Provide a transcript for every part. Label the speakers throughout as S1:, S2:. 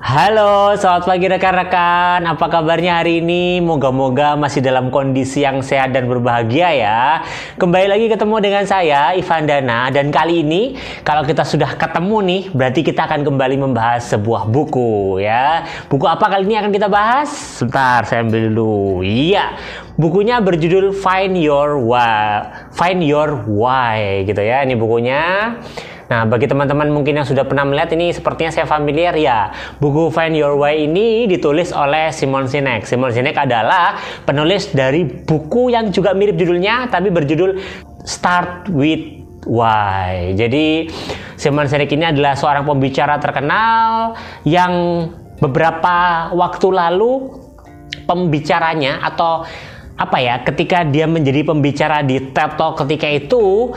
S1: Halo, selamat pagi rekan-rekan. Apa kabarnya hari ini? Moga-moga masih dalam kondisi yang sehat dan berbahagia ya. Kembali lagi ketemu dengan saya, Ivan Dana. Dan kali ini, kalau kita sudah ketemu nih, berarti kita akan kembali membahas sebuah buku ya. Buku apa kali ini akan kita bahas? Sebentar, saya ambil dulu. Iya, bukunya berjudul Find Your Why. Find Your Why gitu ya. Ini bukunya. Nah, bagi teman-teman mungkin yang sudah pernah melihat ini sepertinya saya familiar ya. Buku Find Your Way ini ditulis oleh Simon Sinek. Simon Sinek adalah penulis dari buku yang juga mirip judulnya tapi berjudul Start with Why. Jadi Simon Sinek ini adalah seorang pembicara terkenal yang beberapa waktu lalu pembicaranya atau apa ya ketika dia menjadi pembicara di TED Talk ketika itu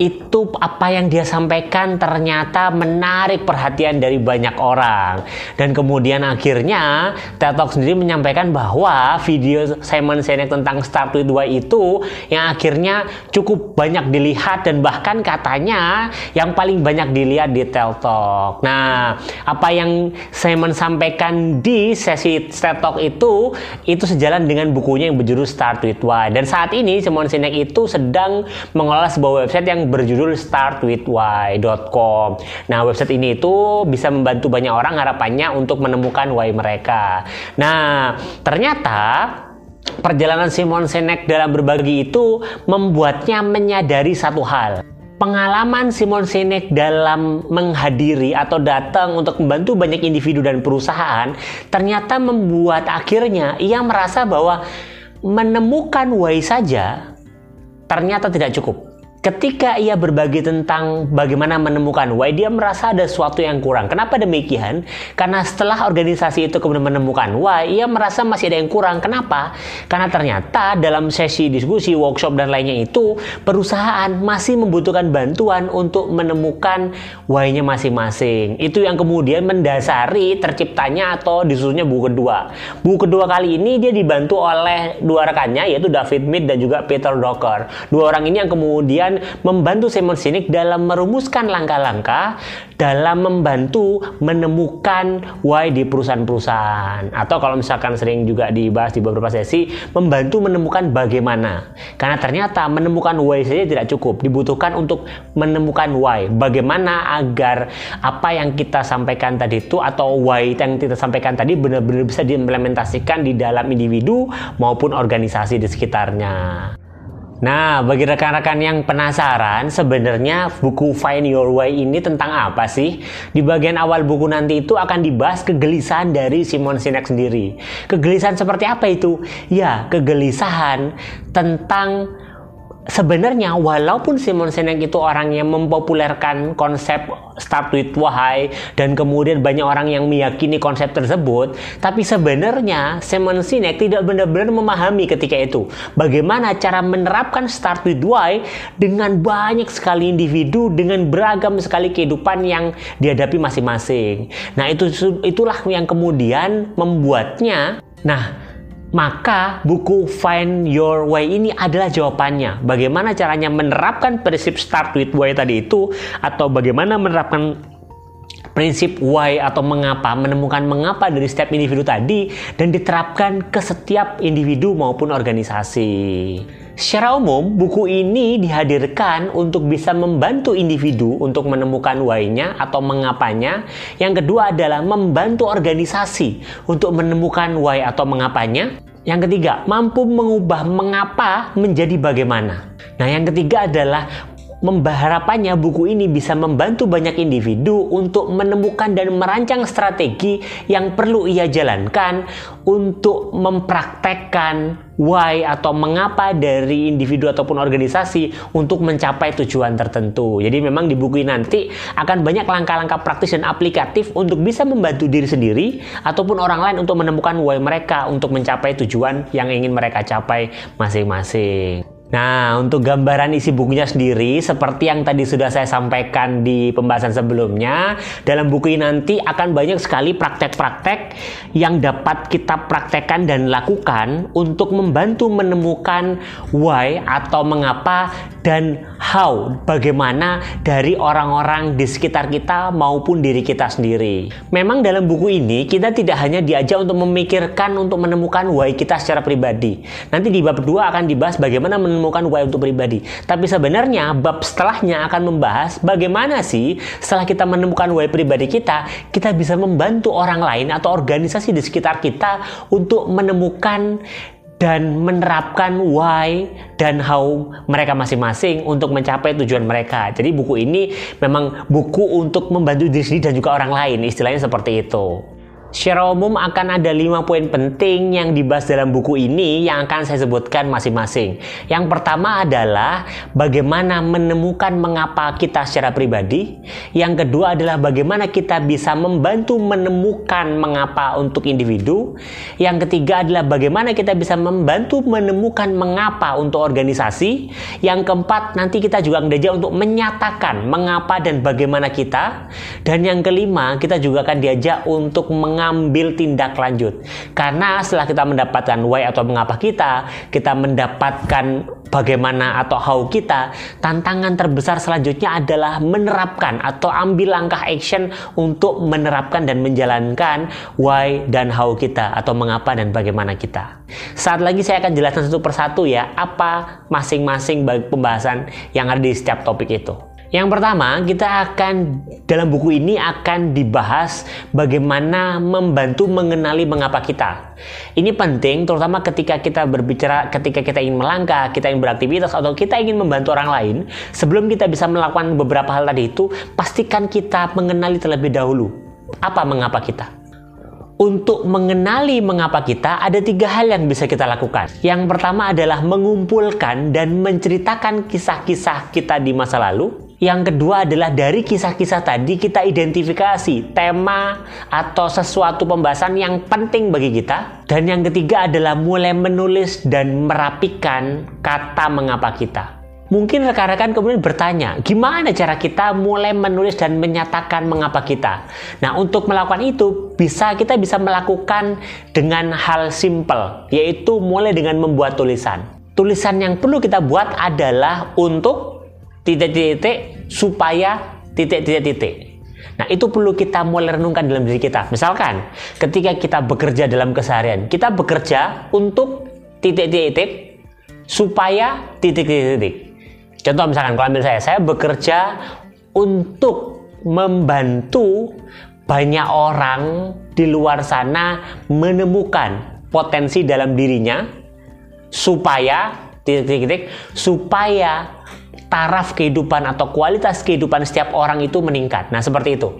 S1: itu apa yang dia sampaikan ternyata menarik perhatian dari banyak orang dan kemudian akhirnya TED Talk sendiri menyampaikan bahwa video Simon Sinek tentang Start with Why itu yang akhirnya cukup banyak dilihat dan bahkan katanya yang paling banyak dilihat di TED Talk. Nah, apa yang Simon sampaikan di sesi TED Talk itu itu sejalan dengan bukunya yang berjudul Start with Why dan saat ini Simon Sinek itu sedang mengelola sebuah website yang berjudul startwithwhy.com. Nah, website ini itu bisa membantu banyak orang harapannya untuk menemukan why mereka. Nah, ternyata perjalanan Simon Sinek dalam berbagi itu membuatnya menyadari satu hal pengalaman Simon Sinek dalam menghadiri atau datang untuk membantu banyak individu dan perusahaan ternyata membuat akhirnya ia merasa bahwa menemukan why saja ternyata tidak cukup ketika ia berbagi tentang bagaimana menemukan why, dia merasa ada sesuatu yang kurang. Kenapa demikian? Karena setelah organisasi itu kemudian menemukan why, ia merasa masih ada yang kurang. Kenapa? Karena ternyata dalam sesi diskusi, workshop, dan lainnya itu, perusahaan masih membutuhkan bantuan untuk menemukan why-nya masing-masing. Itu yang kemudian mendasari terciptanya atau disusunnya buku kedua. Buku kedua kali ini dia dibantu oleh dua rekannya, yaitu David Mead dan juga Peter Docker. Dua orang ini yang kemudian membantu Simon Sinek dalam merumuskan langkah-langkah dalam membantu menemukan why di perusahaan-perusahaan. Atau kalau misalkan sering juga dibahas di beberapa sesi membantu menemukan bagaimana. Karena ternyata menemukan why saja tidak cukup. Dibutuhkan untuk menemukan why. Bagaimana agar apa yang kita sampaikan tadi itu atau why yang kita sampaikan tadi benar-benar bisa diimplementasikan di dalam individu maupun organisasi di sekitarnya. Nah, bagi rekan-rekan yang penasaran, sebenarnya buku Find Your Way ini tentang apa sih? Di bagian awal buku nanti itu akan dibahas kegelisahan dari Simon Sinek sendiri. Kegelisahan seperti apa itu? Ya, kegelisahan tentang sebenarnya walaupun Simon Sinek itu orang yang mempopulerkan konsep start with why dan kemudian banyak orang yang meyakini konsep tersebut, tapi sebenarnya Simon Sinek tidak benar-benar memahami ketika itu bagaimana cara menerapkan start with why dengan banyak sekali individu dengan beragam sekali kehidupan yang dihadapi masing-masing. Nah, itu itulah yang kemudian membuatnya nah maka buku Find Your Way ini adalah jawabannya. Bagaimana caranya menerapkan prinsip start with why tadi itu atau bagaimana menerapkan prinsip why atau mengapa, menemukan mengapa dari setiap individu tadi dan diterapkan ke setiap individu maupun organisasi. Secara umum, buku ini dihadirkan untuk bisa membantu individu untuk menemukan why-nya atau mengapanya. Yang kedua adalah membantu organisasi untuk menemukan why atau mengapanya. Yang ketiga, mampu mengubah mengapa menjadi bagaimana. Nah, yang ketiga adalah Membaharapannya buku ini bisa membantu banyak individu untuk menemukan dan merancang strategi yang perlu ia jalankan untuk mempraktekkan why atau mengapa dari individu ataupun organisasi untuk mencapai tujuan tertentu. Jadi memang di buku ini nanti akan banyak langkah-langkah praktis dan aplikatif untuk bisa membantu diri sendiri ataupun orang lain untuk menemukan why mereka untuk mencapai tujuan yang ingin mereka capai masing-masing. Nah, untuk gambaran isi bukunya sendiri, seperti yang tadi sudah saya sampaikan di pembahasan sebelumnya, dalam buku ini nanti akan banyak sekali praktek-praktek yang dapat kita praktekkan dan lakukan untuk membantu menemukan why atau mengapa dan how, bagaimana dari orang-orang di sekitar kita maupun diri kita sendiri. Memang dalam buku ini kita tidak hanya diajak untuk memikirkan untuk menemukan why kita secara pribadi. Nanti di bab kedua akan dibahas bagaimana menemukan why untuk pribadi. Tapi sebenarnya bab setelahnya akan membahas bagaimana sih setelah kita menemukan why pribadi kita, kita bisa membantu orang lain atau organisasi di sekitar kita untuk menemukan dan menerapkan why dan how mereka masing-masing untuk mencapai tujuan mereka. Jadi buku ini memang buku untuk membantu diri sendiri dan juga orang lain, istilahnya seperti itu. Secara umum akan ada 5 poin penting yang dibahas dalam buku ini yang akan saya sebutkan masing-masing. Yang pertama adalah bagaimana menemukan mengapa kita secara pribadi. Yang kedua adalah bagaimana kita bisa membantu menemukan mengapa untuk individu. Yang ketiga adalah bagaimana kita bisa membantu menemukan mengapa untuk organisasi. Yang keempat nanti kita juga diajak untuk menyatakan mengapa dan bagaimana kita. Dan yang kelima kita juga akan diajak untuk meng mengambil tindak lanjut. Karena setelah kita mendapatkan why atau mengapa kita, kita mendapatkan bagaimana atau how kita, tantangan terbesar selanjutnya adalah menerapkan atau ambil langkah action untuk menerapkan dan menjalankan why dan how kita atau mengapa dan bagaimana kita. Saat lagi saya akan jelaskan satu persatu ya, apa masing-masing pembahasan yang ada di setiap topik itu. Yang pertama, kita akan dalam buku ini akan dibahas bagaimana membantu mengenali mengapa kita. Ini penting terutama ketika kita berbicara ketika kita ingin melangkah, kita ingin beraktivitas atau kita ingin membantu orang lain, sebelum kita bisa melakukan beberapa hal tadi itu, pastikan kita mengenali terlebih dahulu apa mengapa kita. Untuk mengenali mengapa kita, ada tiga hal yang bisa kita lakukan. Yang pertama adalah mengumpulkan dan menceritakan kisah-kisah kita di masa lalu. Yang kedua adalah dari kisah-kisah tadi kita identifikasi tema atau sesuatu pembahasan yang penting bagi kita. Dan yang ketiga adalah mulai menulis dan merapikan kata mengapa kita. Mungkin rekan-rekan kemudian bertanya, gimana cara kita mulai menulis dan menyatakan mengapa kita? Nah, untuk melakukan itu, bisa kita bisa melakukan dengan hal simple, yaitu mulai dengan membuat tulisan. Tulisan yang perlu kita buat adalah untuk titik-titik supaya titik-titik-titik. Nah, itu perlu kita mulai renungkan dalam diri kita. Misalkan, ketika kita bekerja dalam keseharian, kita bekerja untuk titik-titik supaya titik-titik. Contoh misalkan kalau ambil saya, saya bekerja untuk membantu banyak orang di luar sana menemukan potensi dalam dirinya supaya titik-titik supaya taraf kehidupan atau kualitas kehidupan setiap orang itu meningkat. Nah, seperti itu.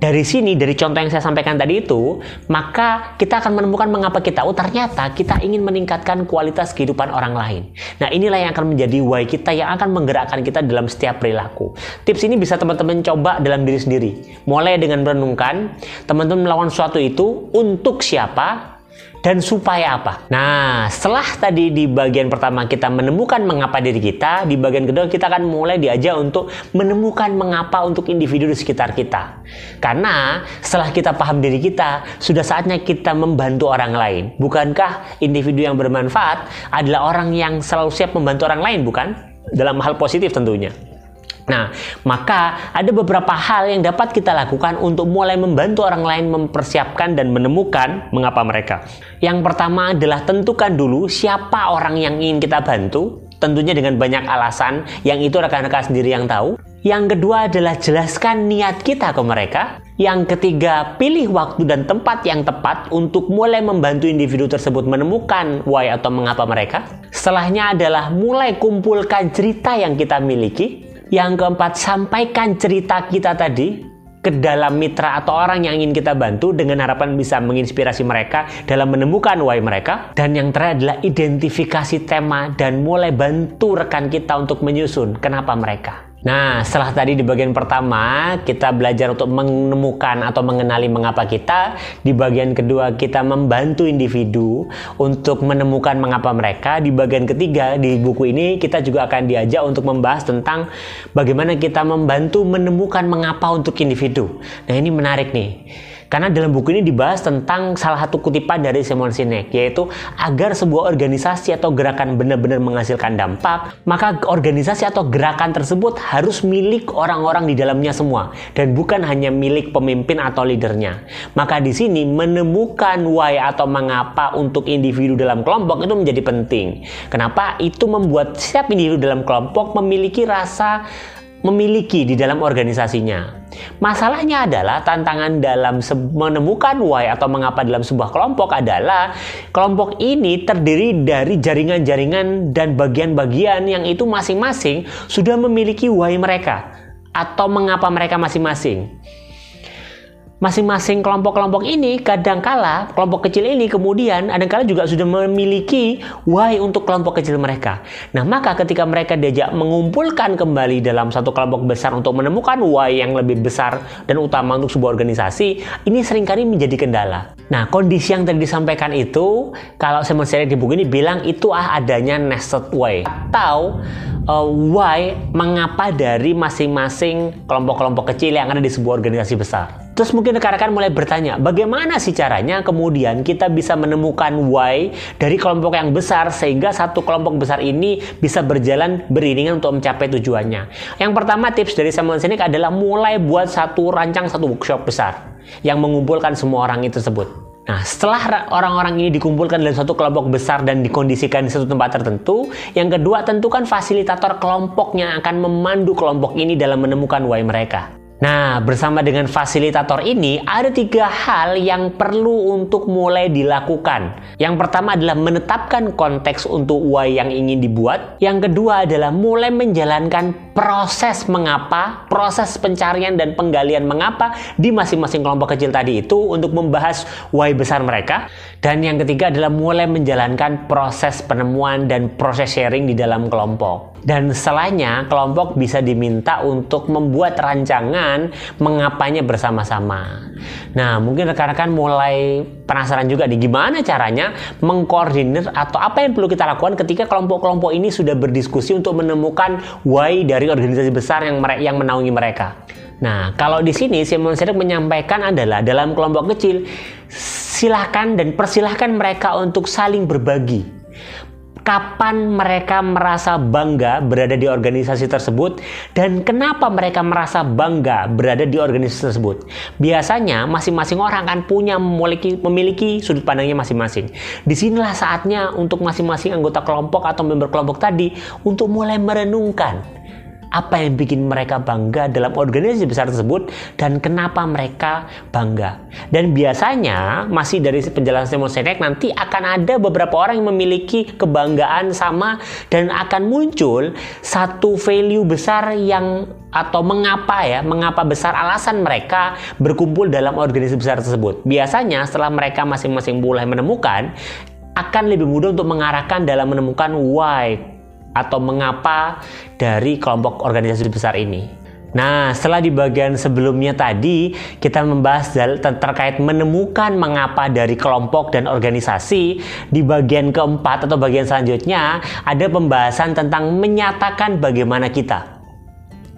S1: Dari sini, dari contoh yang saya sampaikan tadi itu, maka kita akan menemukan mengapa kita, oh ternyata kita ingin meningkatkan kualitas kehidupan orang lain. Nah inilah yang akan menjadi why kita yang akan menggerakkan kita dalam setiap perilaku. Tips ini bisa teman-teman coba dalam diri sendiri. Mulai dengan merenungkan, teman-teman melakukan sesuatu itu untuk siapa, dan supaya apa? Nah, setelah tadi di bagian pertama kita menemukan mengapa diri kita, di bagian kedua kita akan mulai diajak untuk menemukan mengapa untuk individu di sekitar kita. Karena setelah kita paham diri kita, sudah saatnya kita membantu orang lain. Bukankah individu yang bermanfaat adalah orang yang selalu siap membantu orang lain, bukan? Dalam hal positif tentunya. Nah, maka ada beberapa hal yang dapat kita lakukan untuk mulai membantu orang lain mempersiapkan dan menemukan mengapa mereka. Yang pertama adalah tentukan dulu siapa orang yang ingin kita bantu, tentunya dengan banyak alasan yang itu rekan-rekan sendiri yang tahu. Yang kedua adalah jelaskan niat kita ke mereka. Yang ketiga, pilih waktu dan tempat yang tepat untuk mulai membantu individu tersebut menemukan why atau mengapa mereka. Setelahnya adalah mulai kumpulkan cerita yang kita miliki yang keempat, sampaikan cerita kita tadi ke dalam mitra atau orang yang ingin kita bantu dengan harapan bisa menginspirasi mereka dalam menemukan why mereka. Dan yang terakhir adalah identifikasi tema dan mulai bantu rekan kita untuk menyusun kenapa mereka. Nah, setelah tadi di bagian pertama kita belajar untuk menemukan atau mengenali mengapa kita, di bagian kedua kita membantu individu untuk menemukan mengapa mereka, di bagian ketiga di buku ini kita juga akan diajak untuk membahas tentang bagaimana kita membantu menemukan mengapa untuk individu. Nah, ini menarik nih. Karena dalam buku ini dibahas tentang salah satu kutipan dari Simon Sinek, yaitu agar sebuah organisasi atau gerakan benar-benar menghasilkan dampak, maka organisasi atau gerakan tersebut harus milik orang-orang di dalamnya semua dan bukan hanya milik pemimpin atau leadernya. Maka di sini menemukan why atau mengapa untuk individu dalam kelompok itu menjadi penting. Kenapa? Itu membuat setiap individu dalam kelompok memiliki rasa memiliki di dalam organisasinya. Masalahnya adalah tantangan dalam menemukan why atau mengapa dalam sebuah kelompok adalah kelompok ini terdiri dari jaringan-jaringan dan bagian-bagian yang itu masing-masing sudah memiliki why mereka atau mengapa mereka masing-masing masing-masing kelompok-kelompok ini kadangkala kelompok kecil ini kemudian kadangkala juga sudah memiliki why untuk kelompok kecil mereka. Nah, maka ketika mereka diajak mengumpulkan kembali dalam satu kelompok besar untuk menemukan why yang lebih besar dan utama untuk sebuah organisasi, ini sering kali menjadi kendala. Nah, kondisi yang tadi disampaikan itu kalau saya Sinek di buku ini bilang itu ah adanya nested why atau uh, why mengapa dari masing-masing kelompok-kelompok kecil yang ada di sebuah organisasi besar. Terus mungkin rekan-rekan mulai bertanya, bagaimana sih caranya kemudian kita bisa menemukan why dari kelompok yang besar sehingga satu kelompok besar ini bisa berjalan beriringan untuk mencapai tujuannya. Yang pertama tips dari Samuel Sinek adalah mulai buat satu rancang satu workshop besar yang mengumpulkan semua orang itu tersebut. Nah, setelah orang-orang ini dikumpulkan dalam satu kelompok besar dan dikondisikan di satu tempat tertentu, yang kedua tentukan fasilitator kelompoknya akan memandu kelompok ini dalam menemukan why mereka. Nah, bersama dengan fasilitator ini, ada tiga hal yang perlu untuk mulai dilakukan. Yang pertama adalah menetapkan konteks untuk why yang ingin dibuat. Yang kedua adalah mulai menjalankan proses mengapa, proses pencarian dan penggalian mengapa di masing-masing kelompok kecil tadi itu untuk membahas why besar mereka. Dan yang ketiga adalah mulai menjalankan proses penemuan dan proses sharing di dalam kelompok. Dan setelahnya, kelompok bisa diminta untuk membuat rancangan mengapanya bersama-sama. Nah, mungkin rekan-rekan mulai penasaran juga nih gimana caranya mengkoordinir atau apa yang perlu kita lakukan ketika kelompok-kelompok ini sudah berdiskusi untuk menemukan why dari organisasi besar yang yang menaungi mereka. Nah, kalau di sini Simon Sinek menyampaikan adalah dalam kelompok kecil silahkan dan persilahkan mereka untuk saling berbagi kapan mereka merasa bangga berada di organisasi tersebut dan kenapa mereka merasa bangga berada di organisasi tersebut. Biasanya masing-masing orang akan punya memiliki, memiliki sudut pandangnya masing-masing. Di sinilah saatnya untuk masing-masing anggota kelompok atau member kelompok tadi untuk mulai merenungkan apa yang bikin mereka bangga dalam organisasi besar tersebut dan kenapa mereka bangga. Dan biasanya masih dari penjelasan Simon Sinek nanti akan ada beberapa orang yang memiliki kebanggaan sama dan akan muncul satu value besar yang atau mengapa ya, mengapa besar alasan mereka berkumpul dalam organisasi besar tersebut. Biasanya setelah mereka masing-masing mulai menemukan akan lebih mudah untuk mengarahkan dalam menemukan why atau mengapa dari kelompok organisasi besar ini. Nah, setelah di bagian sebelumnya tadi kita membahas terkait menemukan mengapa dari kelompok dan organisasi, di bagian keempat atau bagian selanjutnya ada pembahasan tentang menyatakan bagaimana kita.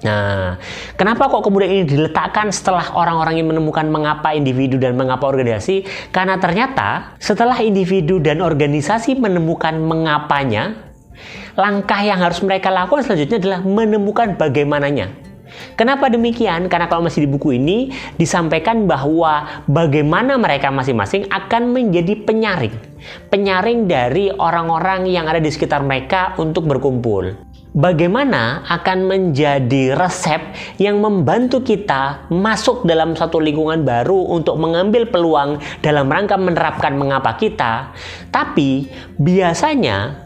S1: Nah, kenapa kok kemudian ini diletakkan setelah orang-orang yang menemukan mengapa individu dan mengapa organisasi? Karena ternyata setelah individu dan organisasi menemukan mengapanya, langkah yang harus mereka lakukan selanjutnya adalah menemukan bagaimananya. Kenapa demikian? Karena kalau masih di buku ini disampaikan bahwa bagaimana mereka masing-masing akan menjadi penyaring. Penyaring dari orang-orang yang ada di sekitar mereka untuk berkumpul. Bagaimana akan menjadi resep yang membantu kita masuk dalam satu lingkungan baru untuk mengambil peluang dalam rangka menerapkan mengapa kita. Tapi biasanya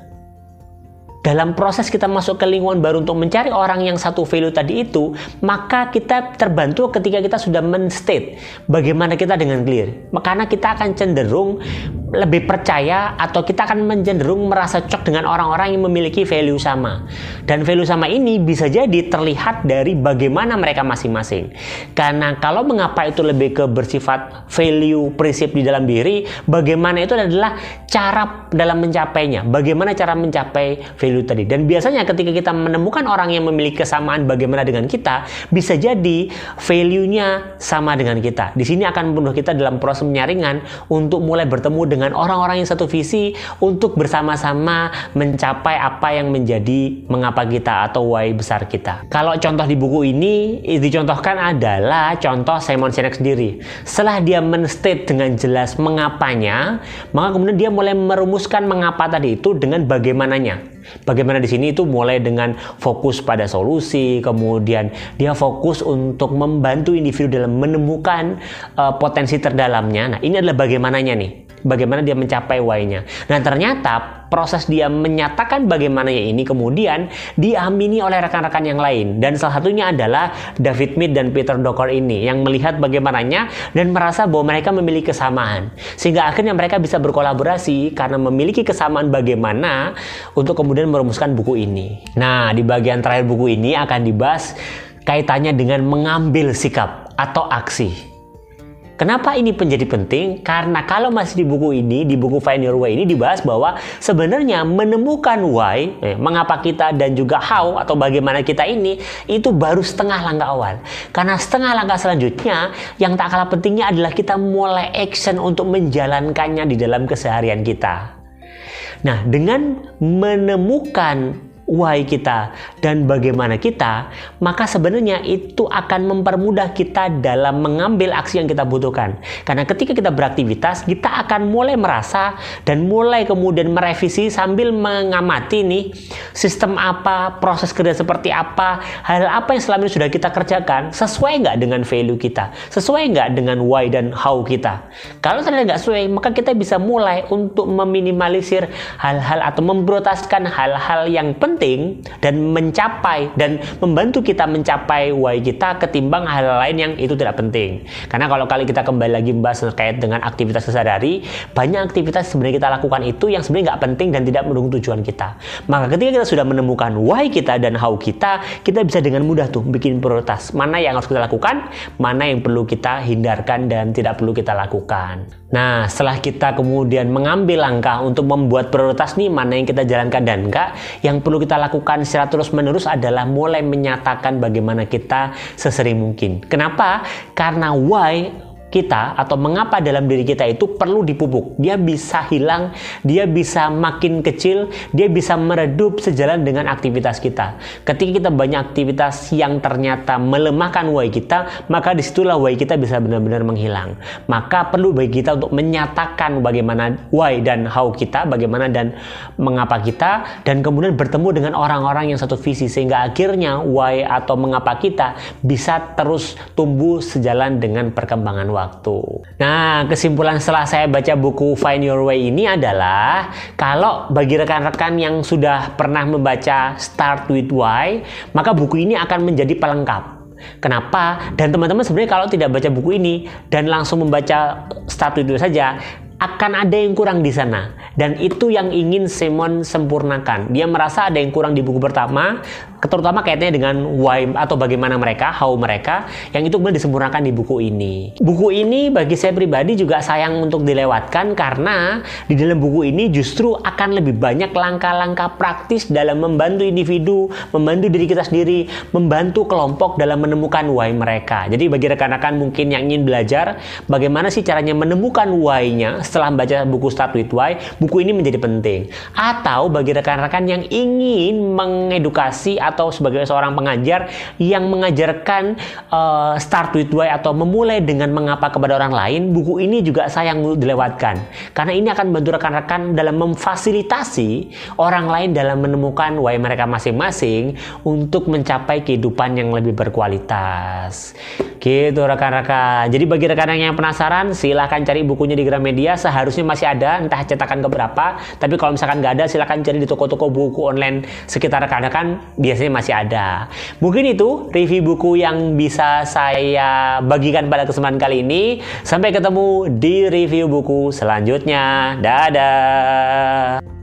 S1: dalam proses kita masuk ke lingkungan baru untuk mencari orang yang satu value tadi itu, maka kita terbantu ketika kita sudah men-state bagaimana kita dengan clear. Karena kita akan cenderung lebih percaya atau kita akan mencenderung merasa cocok dengan orang-orang yang memiliki value sama. Dan value sama ini bisa jadi terlihat dari bagaimana mereka masing-masing. Karena kalau mengapa itu lebih ke bersifat value prinsip di dalam diri, bagaimana itu adalah cara dalam mencapainya. Bagaimana cara mencapai value tadi. Dan biasanya ketika kita menemukan orang yang memiliki kesamaan bagaimana dengan kita, bisa jadi value-nya sama dengan kita. Di sini akan membunuh kita dalam proses penyaringan untuk mulai bertemu dengan orang-orang yang satu visi untuk bersama-sama mencapai apa yang menjadi mengapa kita atau why besar kita. Kalau contoh di buku ini dicontohkan adalah contoh Simon Sinek sendiri. Setelah dia menstate dengan jelas mengapanya, maka kemudian dia mulai merumuskan mengapa tadi itu dengan bagaimananya. Bagaimana di sini itu mulai dengan fokus pada solusi, kemudian dia fokus untuk membantu individu dalam menemukan uh, potensi terdalamnya. Nah, ini adalah bagaimananya nih bagaimana dia mencapai why-nya. Nah, ternyata proses dia menyatakan bagaimana ya ini kemudian diamini oleh rekan-rekan yang lain dan salah satunya adalah David Mead dan Peter Docker ini yang melihat bagaimananya dan merasa bahwa mereka memiliki kesamaan sehingga akhirnya mereka bisa berkolaborasi karena memiliki kesamaan bagaimana untuk kemudian merumuskan buku ini. Nah, di bagian terakhir buku ini akan dibahas kaitannya dengan mengambil sikap atau aksi. Kenapa ini menjadi penting? Karena kalau masih di buku ini, di buku Find Your Way ini dibahas bahwa sebenarnya menemukan why, eh, mengapa kita dan juga how atau bagaimana kita ini itu baru setengah langkah awal. Karena setengah langkah selanjutnya yang tak kalah pentingnya adalah kita mulai action untuk menjalankannya di dalam keseharian kita. Nah, dengan menemukan why kita dan bagaimana kita, maka sebenarnya itu akan mempermudah kita dalam mengambil aksi yang kita butuhkan. Karena ketika kita beraktivitas, kita akan mulai merasa dan mulai kemudian merevisi sambil mengamati nih sistem apa, proses kerja seperti apa, hal apa yang selama ini sudah kita kerjakan sesuai nggak dengan value kita, sesuai nggak dengan why dan how kita. Kalau ternyata nggak sesuai, maka kita bisa mulai untuk meminimalisir hal-hal atau memprioritaskan hal-hal yang penting penting dan mencapai dan membantu kita mencapai why kita ketimbang hal lain yang itu tidak penting. Karena kalau kali kita kembali lagi membahas terkait dengan aktivitas kesehari banyak aktivitas sebenarnya kita lakukan itu yang sebenarnya nggak penting dan tidak mendukung tujuan kita. Maka ketika kita sudah menemukan why kita dan how kita, kita bisa dengan mudah tuh bikin prioritas. Mana yang harus kita lakukan, mana yang perlu kita hindarkan dan tidak perlu kita lakukan. Nah, setelah kita kemudian mengambil langkah untuk membuat prioritas nih mana yang kita jalankan dan enggak, yang perlu kita lakukan secara terus-menerus adalah mulai menyatakan bagaimana kita sesering mungkin. Kenapa? Karena why kita atau mengapa dalam diri kita itu perlu dipupuk. Dia bisa hilang, dia bisa makin kecil, dia bisa meredup sejalan dengan aktivitas kita. Ketika kita banyak aktivitas yang ternyata melemahkan why kita, maka di situlah why kita bisa benar-benar menghilang. Maka perlu bagi kita untuk menyatakan bagaimana why dan how kita, bagaimana dan mengapa kita, dan kemudian bertemu dengan orang-orang yang satu visi sehingga akhirnya why atau mengapa kita bisa terus tumbuh sejalan dengan perkembangan waktu. Nah, kesimpulan setelah saya baca buku Find Your Way ini adalah kalau bagi rekan-rekan yang sudah pernah membaca Start with Why, maka buku ini akan menjadi pelengkap. Kenapa? Dan teman-teman sebenarnya kalau tidak baca buku ini dan langsung membaca Start with Why saja, akan ada yang kurang di sana dan itu yang ingin Simon sempurnakan. Dia merasa ada yang kurang di buku pertama, terutama kaitannya dengan why atau bagaimana mereka, how mereka yang itu kemudian disempurnakan di buku ini. Buku ini bagi saya pribadi juga sayang untuk dilewatkan karena di dalam buku ini justru akan lebih banyak langkah-langkah praktis dalam membantu individu, membantu diri kita sendiri, membantu kelompok dalam menemukan why mereka. Jadi bagi rekan-rekan mungkin yang ingin belajar bagaimana sih caranya menemukan why-nya setelah membaca buku Start With Why, buku ini menjadi penting. Atau bagi rekan-rekan yang ingin mengedukasi atau sebagai seorang pengajar yang mengajarkan uh, Start With Why atau memulai dengan mengapa kepada orang lain, buku ini juga sayang dilewatkan. Karena ini akan membantu rekan-rekan dalam memfasilitasi orang lain dalam menemukan why mereka masing-masing untuk mencapai kehidupan yang lebih berkualitas. Gitu rekan-rekan. Jadi bagi rekan yang penasaran, silahkan cari bukunya di Gramedia. Seharusnya masih ada, entah cetakan keberapa. Tapi kalau misalkan nggak ada, silahkan cari di toko-toko buku online sekitar rekan-rekan. Biasanya masih ada. Mungkin itu review buku yang bisa saya bagikan pada kesempatan kali ini. Sampai ketemu di review buku selanjutnya. Dadah.